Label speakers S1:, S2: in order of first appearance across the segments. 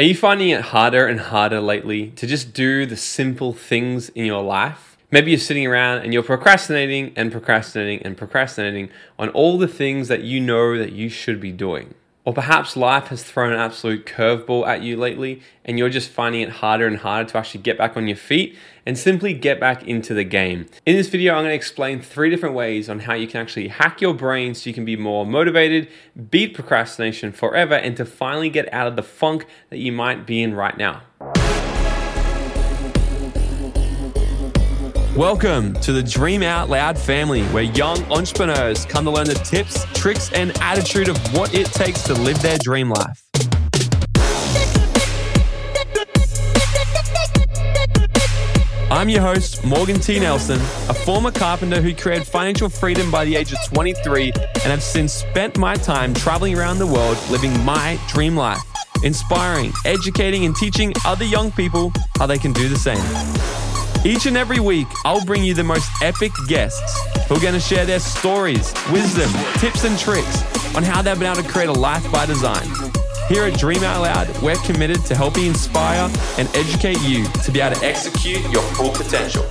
S1: Are you finding it harder and harder lately to just do the simple things in your life? Maybe you're sitting around and you're procrastinating and procrastinating and procrastinating on all the things that you know that you should be doing. Or perhaps life has thrown an absolute curveball at you lately and you're just finding it harder and harder to actually get back on your feet and simply get back into the game. In this video, I'm going to explain three different ways on how you can actually hack your brain so you can be more motivated, beat procrastination forever, and to finally get out of the funk that you might be in right now. Welcome to the Dream Out Loud family, where young entrepreneurs come to learn the tips, tricks, and attitude of what it takes to live their dream life. I'm your host, Morgan T. Nelson, a former carpenter who created financial freedom by the age of 23 and have since spent my time traveling around the world living my dream life, inspiring, educating, and teaching other young people how they can do the same. Each and every week, I'll bring you the most epic guests who are going to share their stories, wisdom, tips, and tricks on how they've been able to create a life by design. Here at Dream Out Loud, we're committed to helping inspire and educate you to be able to execute your full potential.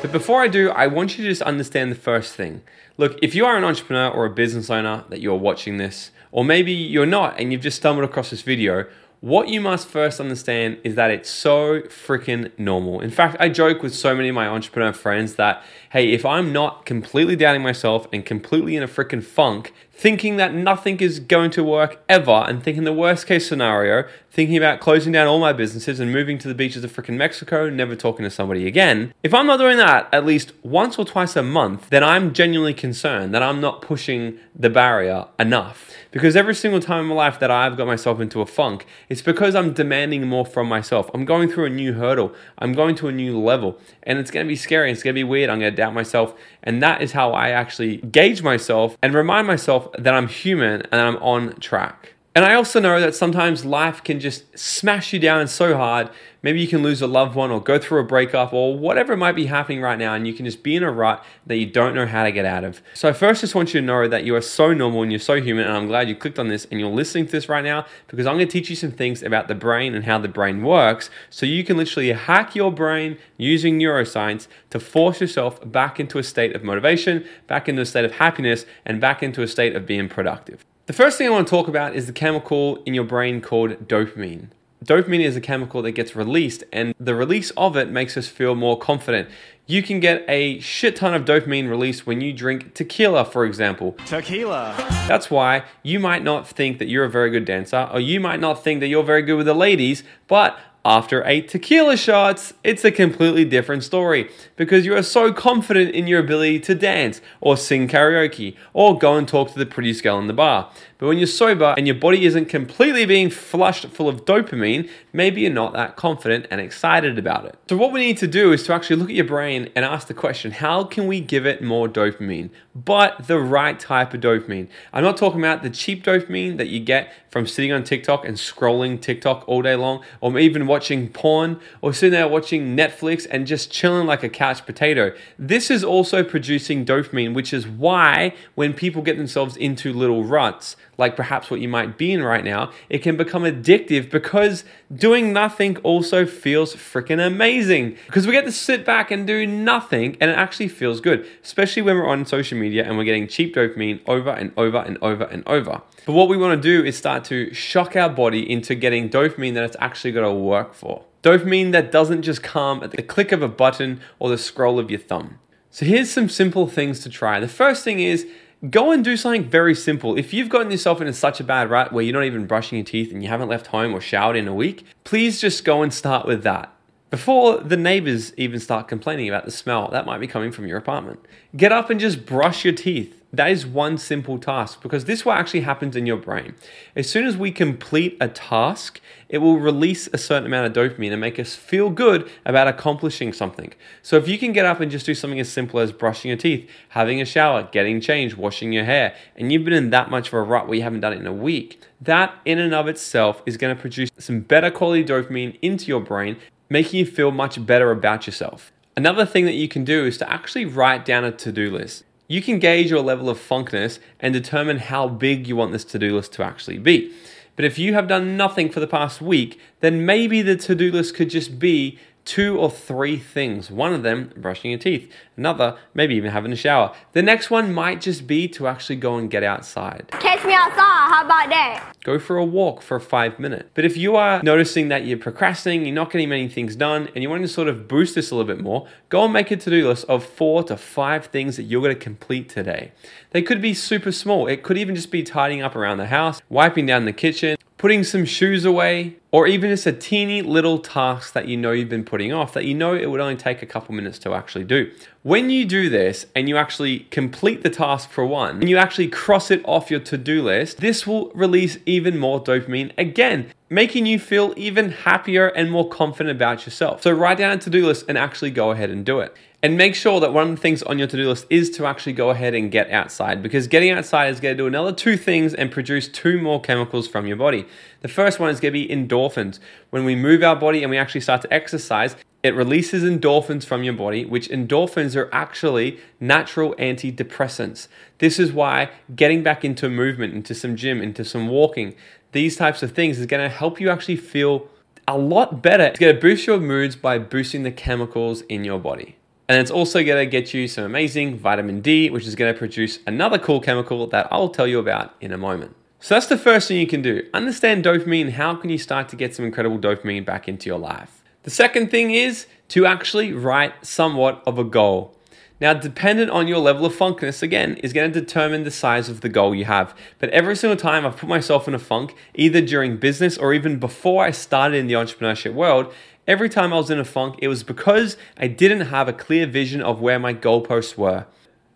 S1: But before I do, I want you to just understand the first thing. Look, if you are an entrepreneur or a business owner that you're watching this, or maybe you're not and you've just stumbled across this video, what you must first understand is that it's so freaking normal. In fact, I joke with so many of my entrepreneur friends that, hey, if I'm not completely doubting myself and completely in a freaking funk, thinking that nothing is going to work ever, and thinking the worst case scenario, thinking about closing down all my businesses and moving to the beaches of freaking Mexico, never talking to somebody again, if I'm not doing that at least once or twice a month, then I'm genuinely concerned that I'm not pushing the barrier enough. Because every single time in my life that I've got myself into a funk, it's because I'm demanding more from myself. I'm going through a new hurdle, I'm going to a new level, and it's gonna be scary, it's gonna be weird, I'm gonna doubt myself. And that is how I actually gauge myself and remind myself that I'm human and I'm on track. And I also know that sometimes life can just smash you down so hard. Maybe you can lose a loved one or go through a breakup or whatever might be happening right now, and you can just be in a rut that you don't know how to get out of. So, I first just want you to know that you are so normal and you're so human, and I'm glad you clicked on this and you're listening to this right now because I'm going to teach you some things about the brain and how the brain works so you can literally hack your brain using neuroscience to force yourself back into a state of motivation, back into a state of happiness, and back into a state of being productive. The first thing I want to talk about is the chemical in your brain called dopamine. Dopamine is a chemical that gets released, and the release of it makes us feel more confident. You can get a shit ton of dopamine released when you drink tequila, for example.
S2: Tequila.
S1: That's why you might not think that you're a very good dancer, or you might not think that you're very good with the ladies, but after eight tequila shots, it's a completely different story because you are so confident in your ability to dance or sing karaoke or go and talk to the prettiest girl in the bar. But when you're sober and your body isn't completely being flushed full of dopamine, maybe you're not that confident and excited about it. So, what we need to do is to actually look at your brain and ask the question how can we give it more dopamine, but the right type of dopamine? I'm not talking about the cheap dopamine that you get from sitting on TikTok and scrolling TikTok all day long, or even watching porn, or sitting there watching Netflix and just chilling like a couch potato. This is also producing dopamine, which is why when people get themselves into little ruts, like perhaps what you might be in right now, it can become addictive because doing nothing also feels freaking amazing. Because we get to sit back and do nothing and it actually feels good, especially when we're on social media and we're getting cheap dopamine over and over and over and over. But what we want to do is start to shock our body into getting dopamine that it's actually got to work for. Dopamine that doesn't just come at the click of a button or the scroll of your thumb. So here's some simple things to try. The first thing is go and do something very simple. If you've gotten yourself into such a bad rut where you're not even brushing your teeth and you haven't left home or showered in a week, please just go and start with that. Before the neighbors even start complaining about the smell that might be coming from your apartment, get up and just brush your teeth. That is one simple task because this what actually happens in your brain. As soon as we complete a task, it will release a certain amount of dopamine and make us feel good about accomplishing something. So if you can get up and just do something as simple as brushing your teeth, having a shower, getting changed, washing your hair, and you've been in that much of a rut where you haven't done it in a week, that in and of itself is going to produce some better quality dopamine into your brain, making you feel much better about yourself. Another thing that you can do is to actually write down a to do list. You can gauge your level of funkness and determine how big you want this to do list to actually be. But if you have done nothing for the past week, then maybe the to do list could just be two or three things. One of them, brushing your teeth. Another, maybe even having a shower. The next one might just be to actually go and get outside.
S2: Catch me outside, how about that?
S1: Go for a walk for five minutes. But if you are noticing that you're procrastinating, you're not getting many things done, and you want to sort of boost this a little bit more, go and make a to do list of four to five things that you're going to complete today. They could be super small. It could even just be tidying up around the house, wiping down the kitchen, putting some shoes away, or even just a teeny little task that you know you've been putting off that you know it would only take a couple minutes to actually do. When you do this and you actually complete the task for one, and you actually cross it off your to do list, this will release even more dopamine again, making you feel even happier and more confident about yourself. So write down a to do list and actually go ahead and do it. And make sure that one of the things on your to do list is to actually go ahead and get outside because getting outside is going to do another two things and produce two more chemicals from your body. The first one is going to be endorphins. When we move our body and we actually start to exercise, it releases endorphins from your body, which endorphins are actually natural antidepressants. This is why getting back into movement, into some gym, into some walking, these types of things is going to help you actually feel a lot better. It's going to boost your moods by boosting the chemicals in your body. And it's also going to get you some amazing vitamin D, which is going to produce another cool chemical that I'll tell you about in a moment. So that's the first thing you can do. Understand dopamine. How can you start to get some incredible dopamine back into your life? The second thing is to actually write somewhat of a goal. Now, dependent on your level of funkness, again, is going to determine the size of the goal you have. But every single time I've put myself in a funk, either during business or even before I started in the entrepreneurship world, every time I was in a funk, it was because I didn't have a clear vision of where my goalposts were.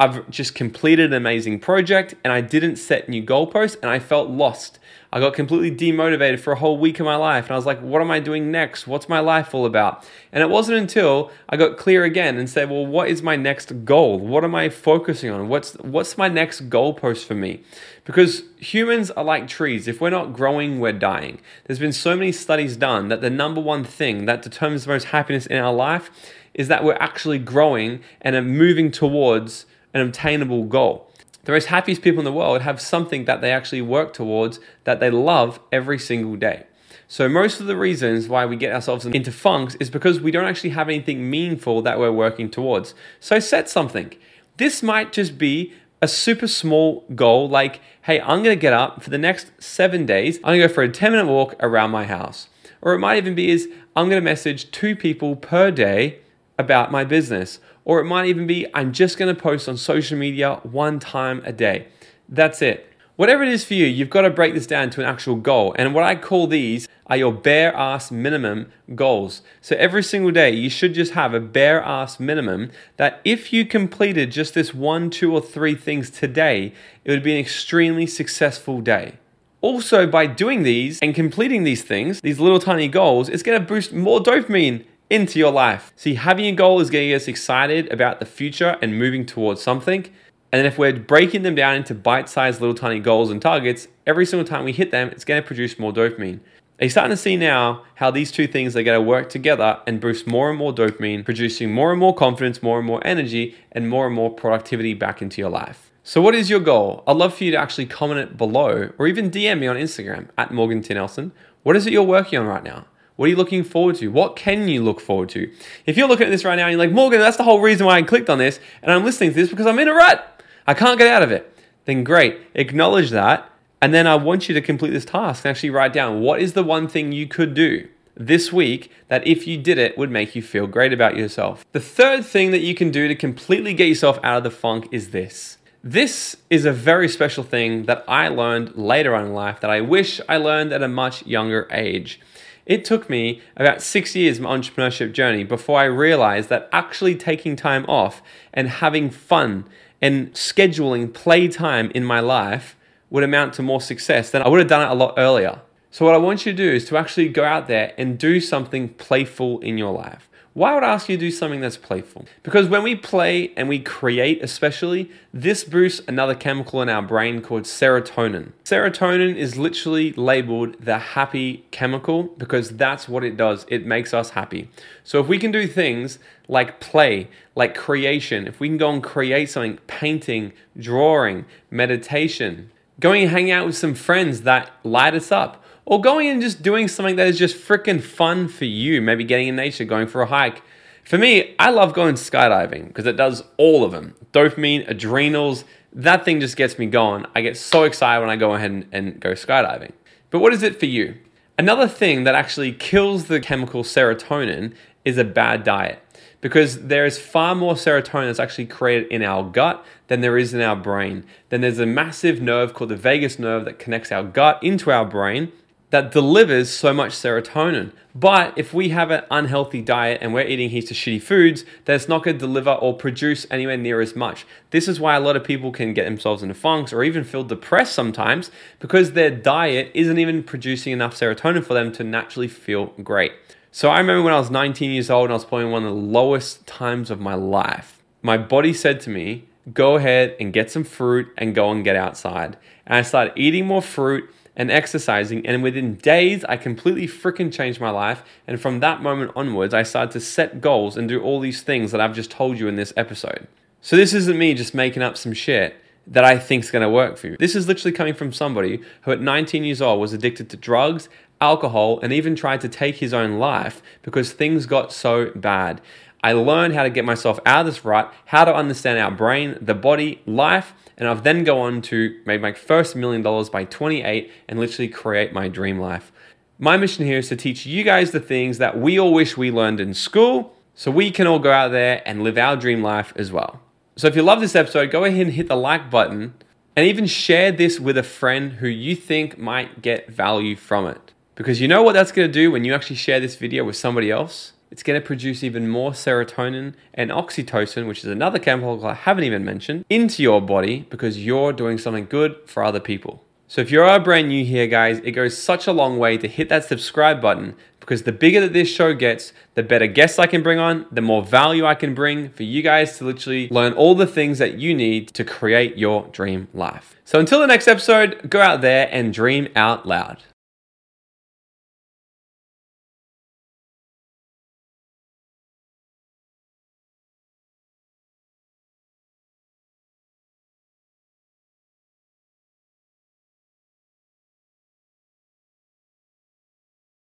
S1: I've just completed an amazing project and I didn't set new goalposts and I felt lost. I got completely demotivated for a whole week of my life and I was like, what am I doing next? What's my life all about? And it wasn't until I got clear again and said, well, what is my next goal? What am I focusing on? What's what's my next goalpost for me? Because humans are like trees. If we're not growing, we're dying. There's been so many studies done that the number one thing that determines the most happiness in our life is that we're actually growing and are moving towards an obtainable goal the most happiest people in the world have something that they actually work towards that they love every single day. So, most of the reasons why we get ourselves into funks is because we don't actually have anything meaningful that we're working towards. So, set something. This might just be a super small goal like, hey, I'm gonna get up for the next seven days, I'm gonna go for a 10 minute walk around my house. Or it might even be is I'm gonna message two people per day about my business. Or it might even be I'm just to post on social media one time a day. That's it. Whatever it is for you, you've got to break this down to an actual goal. And what I call these are your bare ass minimum goals. So every single day, you should just have a bare ass minimum that if you completed just this one, two, or three things today, it would be an extremely successful day. Also, by doing these and completing these things, these little tiny goals, it's going to boost more dopamine into your life. See, having a goal is getting us excited about the future and moving towards something. And if we're breaking them down into bite-sized little tiny goals and targets, every single time we hit them, it's going to produce more dopamine. Are you starting to see now how these two things are going to work together and boost more and more dopamine, producing more and more confidence, more and more energy, and more and more productivity back into your life? So, what is your goal? I'd love for you to actually comment it below or even DM me on Instagram at Morgan T. Nelson. What is it you're working on right now? What are you looking forward to? What can you look forward to? If you're looking at this right now and you're like, Morgan, that's the whole reason why I clicked on this, and I'm listening to this because I'm in a rut. I can't get out of it. Then great. Acknowledge that. And then I want you to complete this task and actually write down what is the one thing you could do this week that if you did it would make you feel great about yourself. The third thing that you can do to completely get yourself out of the funk is this. This is a very special thing that I learned later on in life that I wish I learned at a much younger age. It took me about six years of my entrepreneurship journey before I realized that actually taking time off and having fun and scheduling playtime in my life would amount to more success than I would have done it a lot earlier. So, what I want you to do is to actually go out there and do something playful in your life. Why would I ask you to do something that's playful? Because when we play and we create, especially, this boosts another chemical in our brain called serotonin. Serotonin is literally labeled the happy chemical because that's what it does. It makes us happy. So if we can do things like play, like creation, if we can go and create something, painting, drawing, meditation, going and hanging out with some friends that light us up, or going and just doing something that is just freaking fun for you, maybe getting in nature, going for a hike. For me, I love going skydiving because it does all of them dopamine, adrenals. That thing just gets me going. I get so excited when I go ahead and, and go skydiving. But what is it for you? Another thing that actually kills the chemical serotonin is a bad diet because there is far more serotonin that's actually created in our gut than there is in our brain. Then there's a massive nerve called the vagus nerve that connects our gut into our brain that delivers so much serotonin. But if we have an unhealthy diet and we're eating heaps of shitty foods, then it's not going to deliver or produce anywhere near as much. This is why a lot of people can get themselves into funks or even feel depressed sometimes because their diet isn't even producing enough serotonin for them to naturally feel great. So I remember when I was 19 years old and I was probably one of the lowest times of my life. My body said to me, go ahead and get some fruit and go and get outside. And I started eating more fruit and exercising. And within days, I completely freaking changed my life. And from that moment onwards, I started to set goals and do all these things that I've just told you in this episode. So this isn't me just making up some shit that I think is going to work for you. This is literally coming from somebody who at 19 years old was addicted to drugs, alcohol, and even tried to take his own life because things got so bad. I learned how to get myself out of this rut, how to understand our brain, the body, life, and I've then go on to make my first million dollars by 28 and literally create my dream life. My mission here is to teach you guys the things that we all wish we learned in school so we can all go out there and live our dream life as well. So if you love this episode, go ahead and hit the like button and even share this with a friend who you think might get value from it. Because you know what that's going to do when you actually share this video with somebody else? It's going to produce even more serotonin and oxytocin, which is another chemical I haven't even mentioned, into your body because you're doing something good for other people. So if you are brand new here, guys, it goes such a long way to hit that subscribe button because the bigger that this show gets, the better guests I can bring on, the more value I can bring for you guys to literally learn all the things that you need to create your dream life. So until the next episode, go out there and dream out loud.